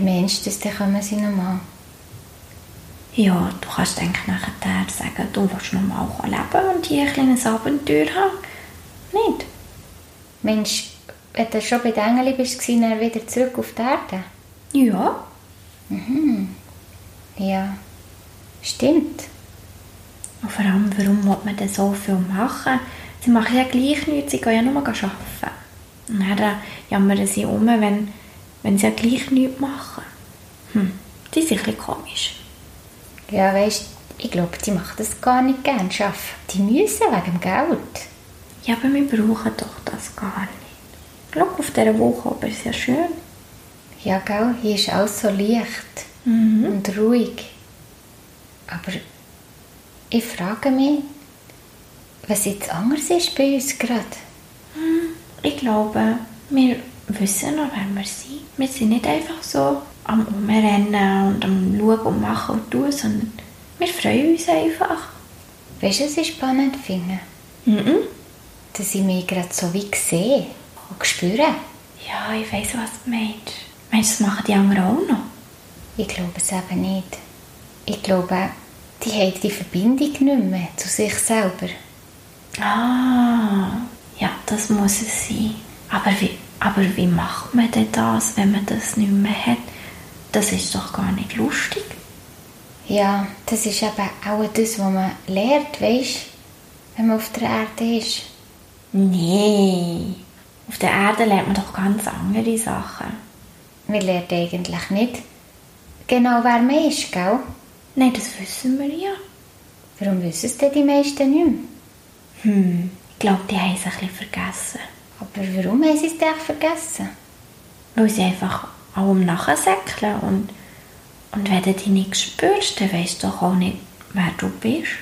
meinst du, dann kommen sie nochmal? Ja, du kannst eigentlich nachher sagen, du willst nochmal leben und hier ein kleines Abenteuer haben. Nicht? Mensch, wenn du schon bei den Engeli bist, dann wieder zurück auf die Erde? Ja. Mhm. Ja, stimmt. Und vor allem, warum will man denn so viel machen? Sie machen ja gleich nichts, sie gehen ja nur arbeiten. Und dann jammern sie um, wenn, wenn sie ja gleich nichts machen. Hm, das ist ein bisschen komisch. Ja, weißt ich glaube, die machen das gar nicht gern, arbeiten. Die müssen wegen dem Geld. Ja, aber wir brauchen doch das gar nicht. Schau, auf dieser Woche aber ist ja schön. Ja, gell, hier ist alles so leicht Mhm. und ruhig. Aber ich frage mich, was jetzt anders ist bei uns gerade. Ich glaube, wir wissen noch, wer wir sind. Wir sind nicht einfach so am Umrennen und am Schauen und Machen und Tun, sondern wir freuen uns einfach. Weißt du, was ich spannend finde? Mhm. Dass ich mich gerade so wie sehe und spüre. Ja, ich weiss, was du meinst. Meinst du, das machen die anderen auch noch? Ich glaube es eben nicht. Ich glaube, die haben die Verbindung nicht mehr zu sich selber. Ah, ja, das muss es sein. Aber wie, aber wie macht man denn das, wenn man das nicht mehr hat? Das ist doch gar nicht lustig. Ja, das ist eben auch das, was man lernt, weißt wenn man auf der Erde ist. Nee, auf der Erde lernt man doch ganz andere Sachen. Wir lernen eigentlich nicht genau, wer man ist, gell? Nein, das wissen wir ja. Warum wissen es denn die meisten nicht mehr? Hm, ich glaube, die haben es ein bisschen vergessen. Aber warum haben sie es denn vergessen? Weil sie einfach allem nachsäckeln und, und wenn du dich nicht spürst, dann weißt du auch nicht, wer du bist.